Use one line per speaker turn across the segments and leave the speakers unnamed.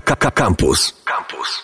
Campus. Campus.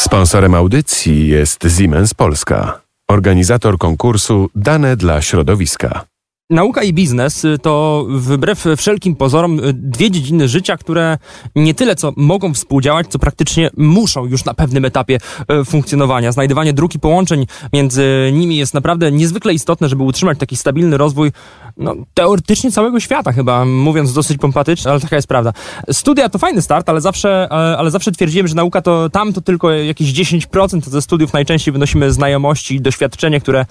Sponsorem audycji jest Siemens Polska, organizator konkursu Dane dla środowiska.
Nauka i biznes y, to wbrew wszelkim pozorom y, dwie dziedziny życia, które nie tyle co mogą współdziałać, co praktycznie muszą już na pewnym etapie y, funkcjonowania. Znajdywanie dróg i połączeń między nimi jest naprawdę niezwykle istotne, żeby utrzymać taki stabilny rozwój no, teoretycznie całego świata chyba, mówiąc dosyć pompatycznie, ale taka jest prawda. Studia to fajny start, ale zawsze, ale zawsze twierdziłem, że nauka to tam to tylko jakieś 10% ze studiów najczęściej wynosimy znajomości i doświadczenie, które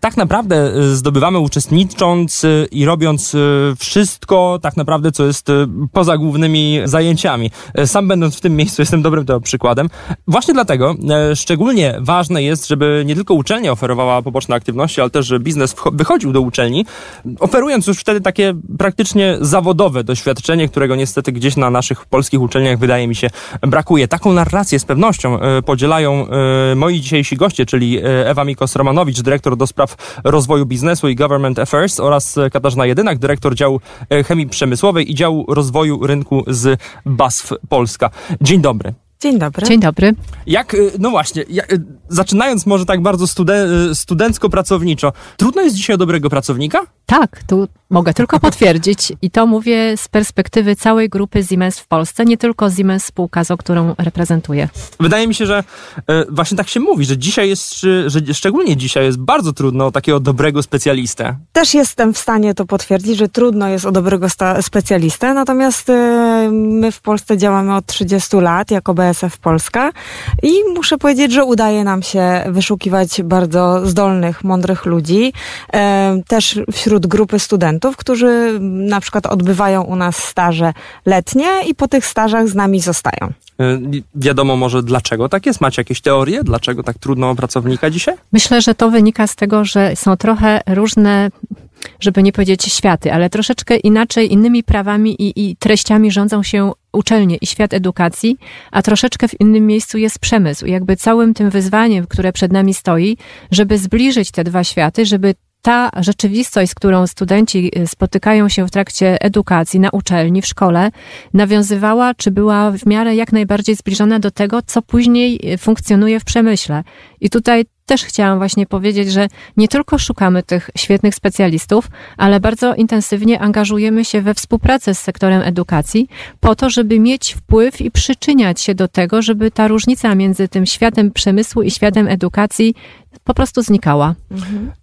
tak naprawdę zdobywamy uczestnicząc Y, i robiąc y, wszystko tak naprawdę, co jest y, poza głównymi zajęciami. Sam będąc w tym miejscu jestem dobrym tego przykładem. Właśnie dlatego szczególnie ważne jest, żeby nie tylko uczelnia oferowała poboczne aktywności, ale też, biznes wychodził do uczelni, oferując już wtedy takie praktycznie zawodowe doświadczenie, którego niestety gdzieś na naszych polskich uczelniach wydaje mi się brakuje. Taką narrację z pewnością podzielają moi dzisiejsi goście, czyli Ewa Mikos-Romanowicz, dyrektor do spraw rozwoju biznesu i government affairs oraz Katarzyna Jedynak, dyrektor działu e, chemii przemysłowej i działu rozwoju rynku z BASF Polska. Dzień dobry.
Dzień dobry.
Dzień dobry.
Jak, e, no właśnie, jak, e, zaczynając może tak bardzo studen, studencko-pracowniczo, trudno jest dzisiaj o dobrego pracownika?
Tak, tu mogę tylko potwierdzić i to mówię z perspektywy całej grupy Siemens w Polsce, nie tylko Siemens spółka, z którą reprezentuję.
Wydaje mi się, że właśnie tak się mówi, że dzisiaj jest, że szczególnie dzisiaj jest bardzo trudno o takiego dobrego specjalistę.
Też jestem w stanie to potwierdzić, że trudno jest o dobrego specjalistę, natomiast my w Polsce działamy od 30 lat jako BSF Polska i muszę powiedzieć, że udaje nam się wyszukiwać bardzo zdolnych, mądrych ludzi, e, też wśród grupy studentów, którzy na przykład odbywają u nas staże letnie i po tych stażach z nami zostają.
E, wiadomo może dlaczego tak jest? Macie jakieś teorie? Dlaczego tak trudno o pracownika dzisiaj?
Myślę, że to wynika z tego, że są trochę różne żeby nie powiedzieć światy, ale troszeczkę inaczej, innymi prawami i, i, treściami rządzą się uczelnie i świat edukacji, a troszeczkę w innym miejscu jest przemysł. Jakby całym tym wyzwaniem, które przed nami stoi, żeby zbliżyć te dwa światy, żeby ta rzeczywistość, z którą studenci y, spotykają się w trakcie edukacji na uczelni, w szkole, nawiązywała, czy była w miarę jak najbardziej zbliżona do tego, co później y, funkcjonuje w przemyśle. I tutaj też chciałam właśnie powiedzieć, że nie tylko szukamy tych świetnych specjalistów, ale bardzo intensywnie angażujemy się we współpracę z sektorem edukacji, po to, żeby mieć wpływ i przyczyniać się do tego, żeby ta różnica między tym światem przemysłu i światem edukacji po prostu znikała.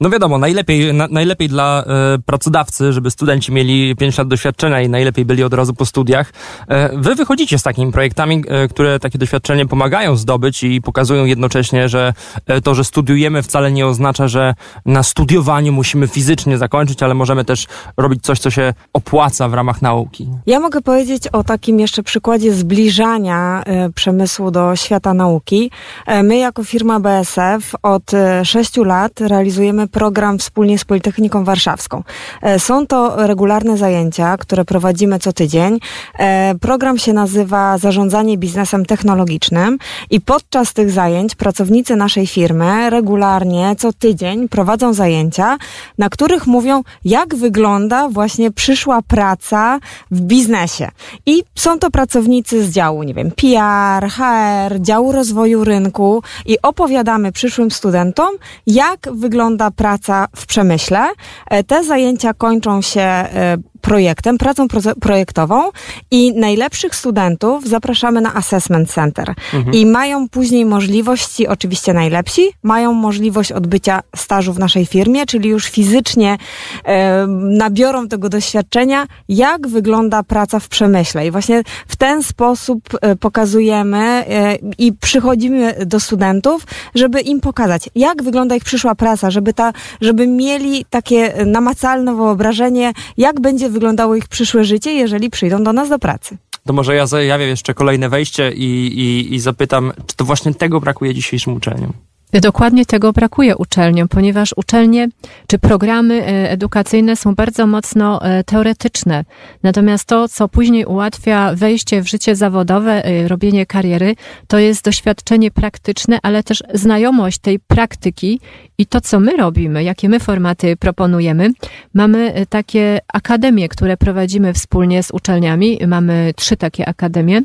No wiadomo, najlepiej, na, najlepiej dla e, pracodawcy, żeby studenci mieli 5 lat doświadczenia i najlepiej byli od razu po studiach. E, wy wychodzicie z takimi projektami, e, które takie doświadczenie pomagają zdobyć i pokazują jednocześnie, że e, to, że studiujemy wcale nie oznacza, że na studiowaniu musimy fizycznie zakończyć, ale możemy też robić coś, co się opłaca w ramach nauki.
Ja mogę powiedzieć o takim jeszcze przykładzie zbliżania e, przemysłu do świata nauki. E, my jako firma BSF od sześciu lat realizujemy program wspólnie z Politechniką Warszawską. E, są to regularne zajęcia, które prowadzimy co tydzień. E, program się nazywa Zarządzanie biznesem technologicznym i podczas tych zajęć pracownicy naszej firmy regularnie co tydzień prowadzą zajęcia, na których mówią, jak wygląda właśnie przyszła praca w biznesie. I są to pracownicy z działu, nie wiem, PR, HR, działu rozwoju rynku i opowiadamy przyszłym studentom, jak wygląda praca w przemyśle. E, te zajęcia kończą się e, projektem, pracą projektową i najlepszych studentów zapraszamy na Assessment Center. Mhm. I mają później możliwość, ci oczywiście najlepsi, mają możliwość odbycia stażu w naszej firmie, czyli już fizycznie e, nabiorą tego doświadczenia, jak wygląda praca w przemyśle. I właśnie w ten sposób e, pokazujemy e, i przychodzimy do studentów, żeby im pokazać, jak wygląda ich przyszła praca, żeby, ta, żeby mieli takie namacalne wyobrażenie, jak będzie wyglądało ich przyszłe życie, jeżeli przyjdą do nas do pracy.
To może ja zajawię jeszcze kolejne wejście i, i, i zapytam, czy to właśnie tego brakuje dzisiejszym uczelniom?
Dokładnie tego brakuje uczelniom, ponieważ uczelnie czy programy e, edukacyjne są bardzo mocno e, teoretyczne. Natomiast to, co później ułatwia wejście w życie zawodowe, e, robienie kariery, to jest doświadczenie praktyczne, ale też znajomość tej praktyki i to, co my robimy, jakie my formaty proponujemy. Mamy takie akademie, które prowadzimy wspólnie z uczelniami. Mamy trzy takie akademie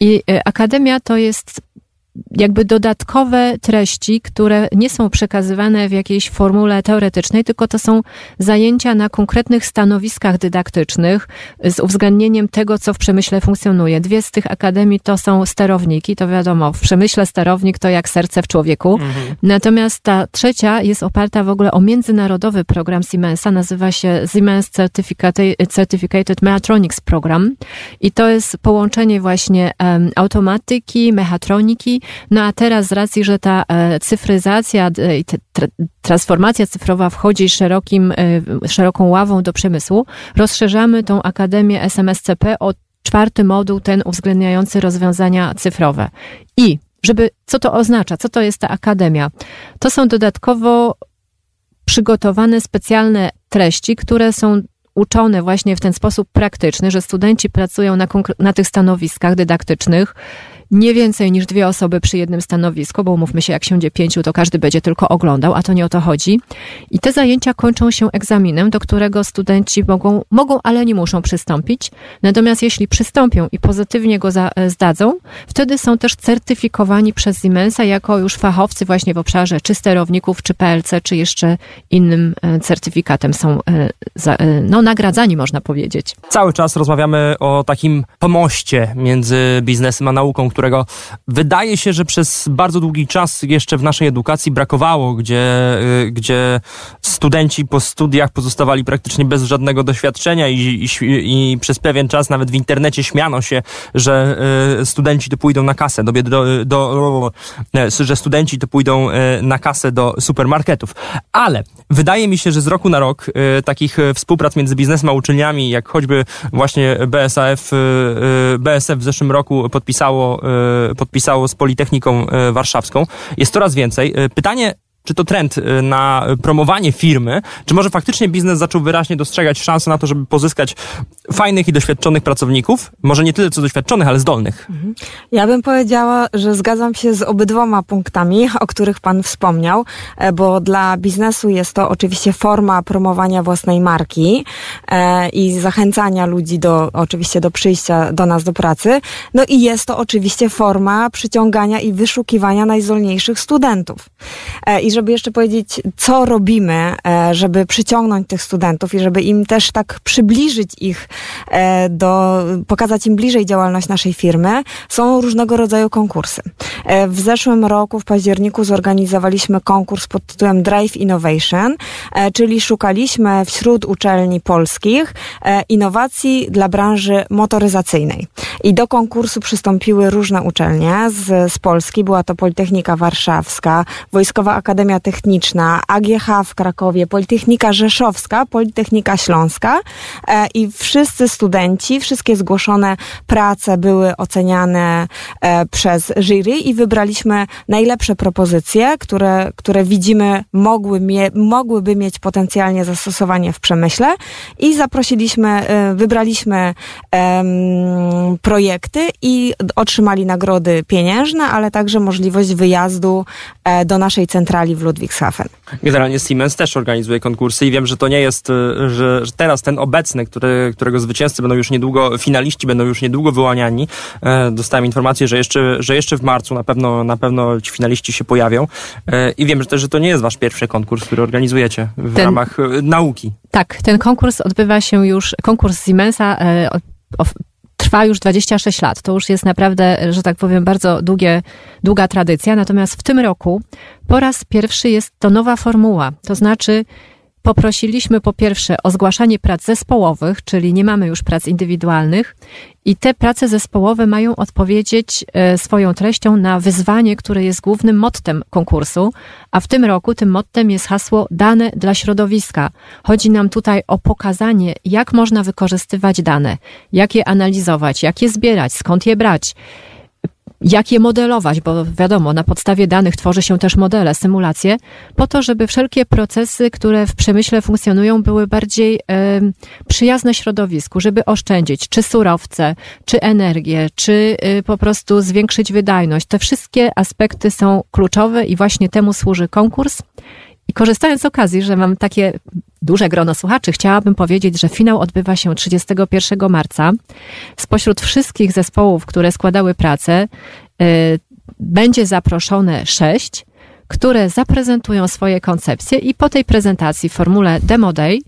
i akademia to jest jakby dodatkowe treści, które nie są przekazywane w jakiejś formule teoretycznej, tylko to są zajęcia na konkretnych stanowiskach dydaktycznych z uwzględnieniem tego, co w przemyśle funkcjonuje. Dwie z tych akademii to są sterowniki, to wiadomo, w przemyśle sterownik to jak serce w człowieku. Mhm. Natomiast ta trzecia jest oparta w ogóle o międzynarodowy program Siemensa, nazywa się Siemens Certificated Mechatronics Program i to jest połączenie właśnie um, automatyki, mechatroniki no a teraz z racji, że ta e, cyfryzacja i transformacja cyfrowa wchodzi szerokim, e, szeroką ławą do przemysłu, rozszerzamy tą Akademię SMSCP o czwarty moduł, ten uwzględniający rozwiązania cyfrowe. I żeby, co to oznacza? Co to jest ta akademia? To są dodatkowo przygotowane specjalne treści, które są uczone właśnie w ten sposób praktyczny, że studenci pracują na, na tych stanowiskach dydaktycznych, nie więcej niż dwie osoby przy jednym stanowisku, bo umówmy się, jak siądzie pięciu, to każdy będzie tylko oglądał, a to nie o to chodzi. I te zajęcia kończą się egzaminem, do którego studenci mogą, mogą ale nie muszą przystąpić. Natomiast jeśli przystąpią i pozytywnie go za, e, zdadzą, wtedy są też certyfikowani przez Siemensa jako już fachowcy właśnie w obszarze czy sterowników, czy PLC, czy jeszcze innym e, certyfikatem są e, no, nagradzani, można powiedzieć.
Cały czas rozmawiamy o takim pomoście między biznesem a nauką, którego wydaje się, że przez bardzo długi czas jeszcze w naszej edukacji brakowało, gdzie, y, gdzie studenci po studiach pozostawali praktycznie bez żadnego doświadczenia i, i, i przez pewien czas nawet w internecie śmiano się, że y, studenci to pójdą na kasę, do, do, do, że studenci to pójdą y, na kasę do supermarketów. Ale wydaje mi się, że z roku na rok takich współprac między biznesem a uczelniami, jak choćby właśnie BSAF, BSF w zeszłym roku podpisało podpisało z Politechniką e, Warszawską. Jest coraz więcej. E, pytanie, czy to trend y, na promowanie firmy, czy może faktycznie biznes zaczął wyraźnie dostrzegać szansę na to, żeby pozyskać fajnych i doświadczonych pracowników? Może nie tyle co doświadczonych, ale zdolnych. Mhm.
Ja bym powiedziała, że zgadzam się z obydwoma punktami, o których Pan wspomniał, e, bo dla biznesu jest to oczywiście forma promowania własnej marki e, i zachęcania ludzi do, oczywiście do przyjścia do nas do pracy. No i jest to oczywiście forma przyciągania i wyszukiwania najzdolniejszych studentów. E, I żeby jeszcze powiedzieć, co robimy, e, żeby przyciągnąć tych studentów i żeby im też tak przybliżyć ich e, do, pokazać im bliżej działalność naszej firmy, są różnego rodzaju konkursy. E, w zeszłym roku, w październiku, zorganizowaliśmy konkurs pod tytułem Drive Innovation, czyli szukaliśmy wśród uczelni polskich innowacji dla branży motoryzacyjnej. I do konkursu przystąpiły różne uczelnie z, z Polski. Była to Politechnika Warszawska, Wojskowa Akademia Akademia Techniczna, AGH w Krakowie, Politechnika Rzeszowska, Politechnika Śląska e, i wszyscy studenci, wszystkie zgłoszone prace były oceniane e, przez jury i wybraliśmy najlepsze propozycje, które, które widzimy mogły mie mogłyby mieć potencjalnie zastosowanie w przemyśle i zaprosiliśmy, e, wybraliśmy projekty i otrzymali nagrody pieniężne, ale także możliwość wyjazdu do naszej centrali w Ludwigshafen.
Generalnie Siemens też organizuje konkursy i wiem, że to nie jest, y, że, że teraz ten obecny, który, którego zwycięzcy będą już niedługo, finaliści będą już niedługo wyłaniani. E, dostałem informację, że jeszcze, że jeszcze w marcu na pewno, na pewno ci finaliści się pojawią. E, I wiem że też, że to nie jest wasz pierwszy konkurs, który organizujecie w ten, ramach y, nauki.
Tak, ten konkurs odbywa się już, konkurs Siemensa e, trwa już 26 lat. To już jest naprawdę, że tak powiem, bardzo długie, długa tradycja. Natomiast w tym roku po raz pierwszy jest to nowa formuła. To znaczy, poprosiliśmy po pierwsze o zgłaszanie prac zespołowych, czyli nie mamy już prac indywidualnych i te prace zespołowe mają odpowiedzieć e, swoją treścią na wyzwanie, które jest głównym mottem konkursu, a w tym roku tym mottem jest hasło dane dla środowiska. Chodzi nam tutaj o pokazanie, jak można wykorzystywać dane, jak je analizować, jak je zbierać, skąd je brać jak je modelować, bo wiadomo, na podstawie danych tworzy się też modele, symulacje, po to, żeby wszelkie procesy, które w przemyśle funkcjonują, były bardziej e, przyjazne środowisku, żeby oszczędzić czy surowce, czy energię, czy e, po prostu zwiększyć wydajność. Te wszystkie aspekty są kluczowe i właśnie temu służy konkurs. I korzystając z okazji, że mam takie duże grono słuchaczy, chciałabym powiedzieć, że finał odbywa się 31 marca. Spośród wszystkich zespołów, które składały pracę, y, będzie zaproszone sześć, które zaprezentują swoje koncepcje i po tej prezentacji w formule Demo Day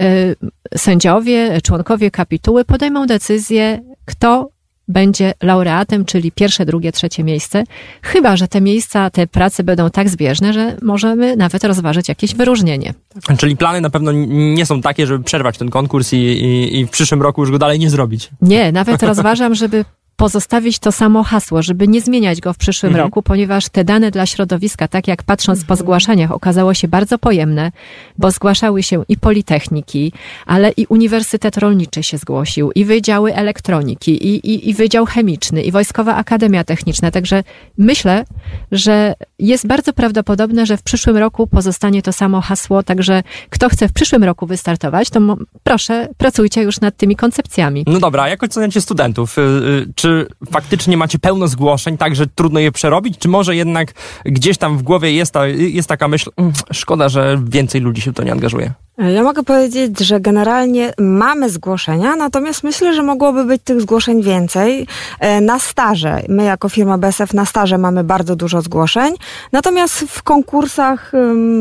y, sędziowie, członkowie kapituły podejmą decyzję, kto będzie laureatem, czyli pierwsze, drugie, trzecie miejsce. Chyba, że te miejsca, te prace będą tak zbieżne, że możemy nawet rozważyć jakieś wyróżnienie.
Czyli plany na pewno nie są takie, żeby przerwać ten konkurs i, i, i w przyszłym roku już go dalej nie zrobić.
Nie, nawet rozważam, żeby pozostawić to samo hasło, żeby nie zmieniać go w przyszłym mhm. roku, ponieważ te dane dla środowiska, tak jak patrząc po zgłaszaniach, okazało się bardzo pojemne, bo zgłaszały się i Politechniki, ale i Uniwersytet Rolniczy się zgłosił, i Wydziały Elektroniki, i, i, i Wydział Chemiczny, i Wojskowa Akademia Techniczna. Także myślę, że jest bardzo prawdopodobne, że w przyszłym roku pozostanie to samo hasło, także kto chce w przyszłym roku wystartować, to proszę, pracujcie już nad tymi koncepcjami.
No dobra, a jak oceniacie studentów? Y, y, czy czy faktycznie macie pełno zgłoszeń, tak, że trudno je przerobić, czy może jednak gdzieś tam w głowie jest, ta, jest taka myśl, mm, szkoda, że więcej ludzi się w to nie angażuje?
Ja mogę powiedzieć, że generalnie mamy zgłoszenia, natomiast myślę, że mogłoby być tych zgłoszeń więcej. E, na staże, my jako firma BSF na staże mamy bardzo dużo zgłoszeń, natomiast w konkursach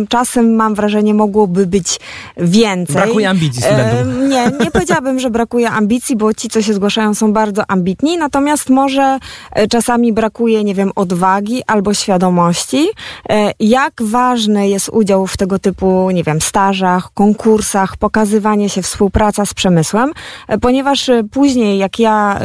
czasem mam wrażenie mogłoby być więcej.
Brakuje ambicji studentów.
Nie, nie powiedziałabym, że brakuje ambicji, bo ci, co się zgłaszają są bardzo ambitni, natomiast może e, czasami brakuje, nie wiem, odwagi albo świadomości, e, jak ważny jest udział w tego typu, nie wiem, stażach, konkursach, pokazywanie się, współpraca z przemysłem, e, ponieważ e, później, jak ja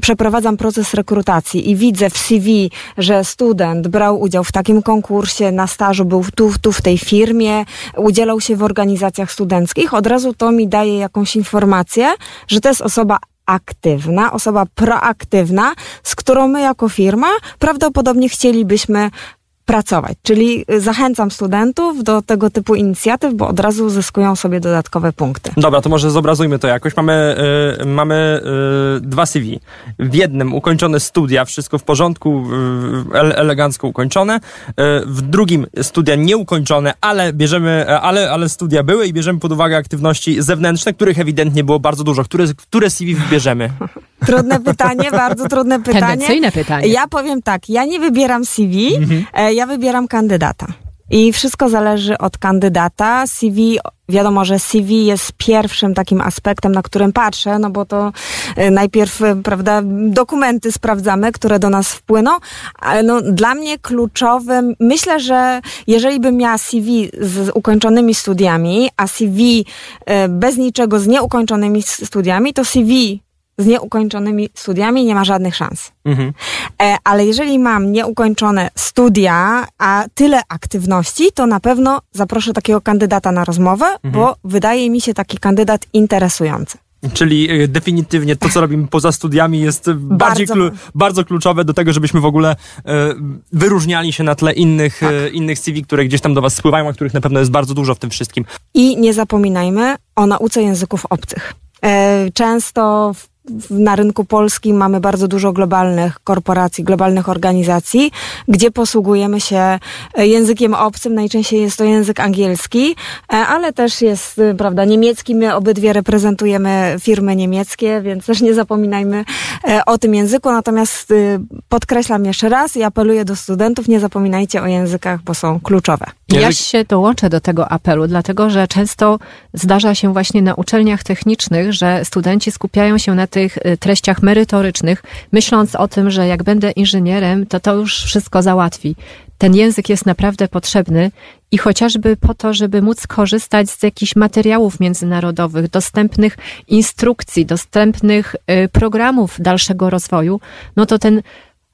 przeprowadzam proces rekrutacji i widzę w CV, że student brał udział w takim konkursie, na stażu był tu, tu w tej firmie, udzielał się w organizacjach studenckich, od razu to mi daje jakąś informację, że to jest osoba aktywna, osoba proaktywna, z którą my jako firma prawdopodobnie chcielibyśmy pracować. Czyli zachęcam studentów do tego typu inicjatyw, bo od razu uzyskują sobie dodatkowe punkty.
Dobra, to może zobrazujmy to jakoś. Mamy, y, mamy y, dwa CV. W jednym ukończone studia, wszystko w porządku, y, elegancko ukończone. Y, w drugim studia nieukończone, ale bierzemy, ale, ale studia były i bierzemy pod uwagę aktywności zewnętrzne, których ewidentnie było bardzo dużo. Które, które CV wybierzemy?
Trudne pytanie, bardzo trudne pytanie.
Tendencyjne pytanie.
Ja powiem tak, ja nie wybieram CV, mhm. E, ja wybieram kandydata. I wszystko zależy od kandydata. CV, wiadomo, że CV jest pierwszym takim aspektem, na którym patrzę, no bo to e, najpierw, e, prawda, dokumenty sprawdzamy, które do nas wpłyną. Ale no, dla mnie kluczowym, myślę, że jeżeli bym miała CV z ukończonymi studiami, a CV bez niczego z nieukończonymi studiami, to CV z nieukończonymi studiami nie ma żadnych szans. Mhm. E, ale jeżeli mam nieukończone studia, a tyle aktywności, to na pewno zaproszę takiego kandydata na rozmowę, mhm. bo wydaje mi się taki kandydat interesujący.
Czyli e, definitywnie to, co robimy poza studiami, jest bardzo. bardziej klu, bardzo kluczowe do tego, żebyśmy w ogóle e, wyróżniali się na tle innych, tak. e, innych CV, które gdzieś tam do Was spływają, a których na pewno jest bardzo dużo w tym wszystkim.
I nie zapominajmy o nauce języków obcych. E, często w na rynku polskim mamy bardzo dużo globalnych korporacji, globalnych organizacji, gdzie posługujemy się e, językiem obcym. Najczęściej jest to język angielski, e, ale też jest, e, prawda, niemiecki. My obydwie reprezentujemy firmy niemieckie, więc też nie zapominajmy o tym języku. Natomiast podkreślam jeszcze raz i apeluję do studentów, nie zapominajcie o językach, bo są kluczowe.
Ja się dołączę do tego apelu, dlatego że często zdarza się właśnie na uczelniach technicznych, że studenci skupiają się na tych y, treściach merytorycznych, myśląc o tym, że jak będę inżynierem, to to już wszystko załatwi. Ten język jest naprawdę potrzebny i chociażby po to, żeby móc korzystać z jakichś materiałów międzynarodowych, dostępnych instrukcji, dostępnych y, programów dalszego rozwoju, no to ten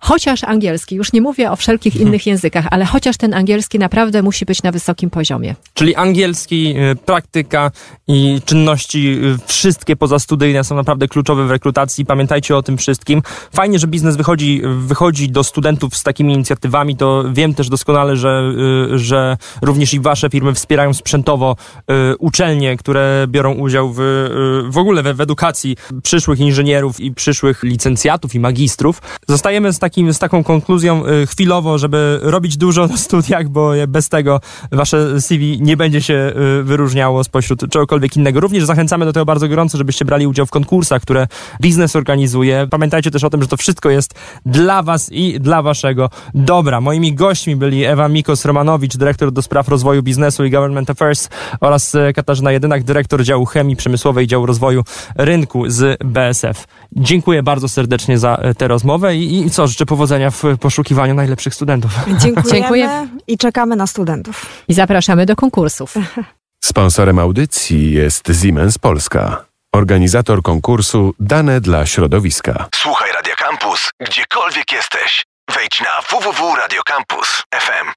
chociaż angielski, już nie mówię o wszelkich innych językach, ale chociaż ten angielski naprawdę musi być na wysokim poziomie.
Czyli angielski, y, praktyka i czynności y, wszystkie pozastudyjne są naprawdę kluczowe w rekrutacji. Pamiętajcie o tym wszystkim. Fajnie, że biznes wychodzi, wychodzi do studentów z takimi inicjatywami. To wiem też doskonale, że, y, że również i wasze firmy wspierają sprzętowo uczelnie, które biorą udział w, w ogóle w, w edukacji przyszłych inżynierów i przyszłych licencjatów i magistrów. Zostajemy z, takim, z taką konkluzją chwilowo, żeby robić dużo na studiach, bo bez tego wasze CV nie będzie się wyróżniało spośród czegokolwiek innego. Również zachęcamy do tego bardzo gorąco, żebyście brali udział w konkursach, które biznes organizuje. Pamiętajcie też o tym, że to wszystko jest dla was i dla waszego dobra. Moimi gośćmi byli Ewa Mikos-Romanowicz, dyrektor do spraw rozwoju biznesu i government affairs oraz e, Katarzyna Jedynak, dyrektor działu chemii przemysłowej działu rozwoju rynku z BSF. Dziękuję bardzo serdecznie za tę rozmowę i, i co, życzę powodzenia w poszukiwaniu najlepszych studentów.
Dziękujemy
Dziękuję.
i czekamy na studentów.
I zapraszamy do konkursów.
Sponsorem audycji jest Siemens Polska. Organizator konkursu Dane dla środowiska.
Słuchaj Radio Campus, gdziekolwiek jesteś. Wejdź na www.radiocampus.fm.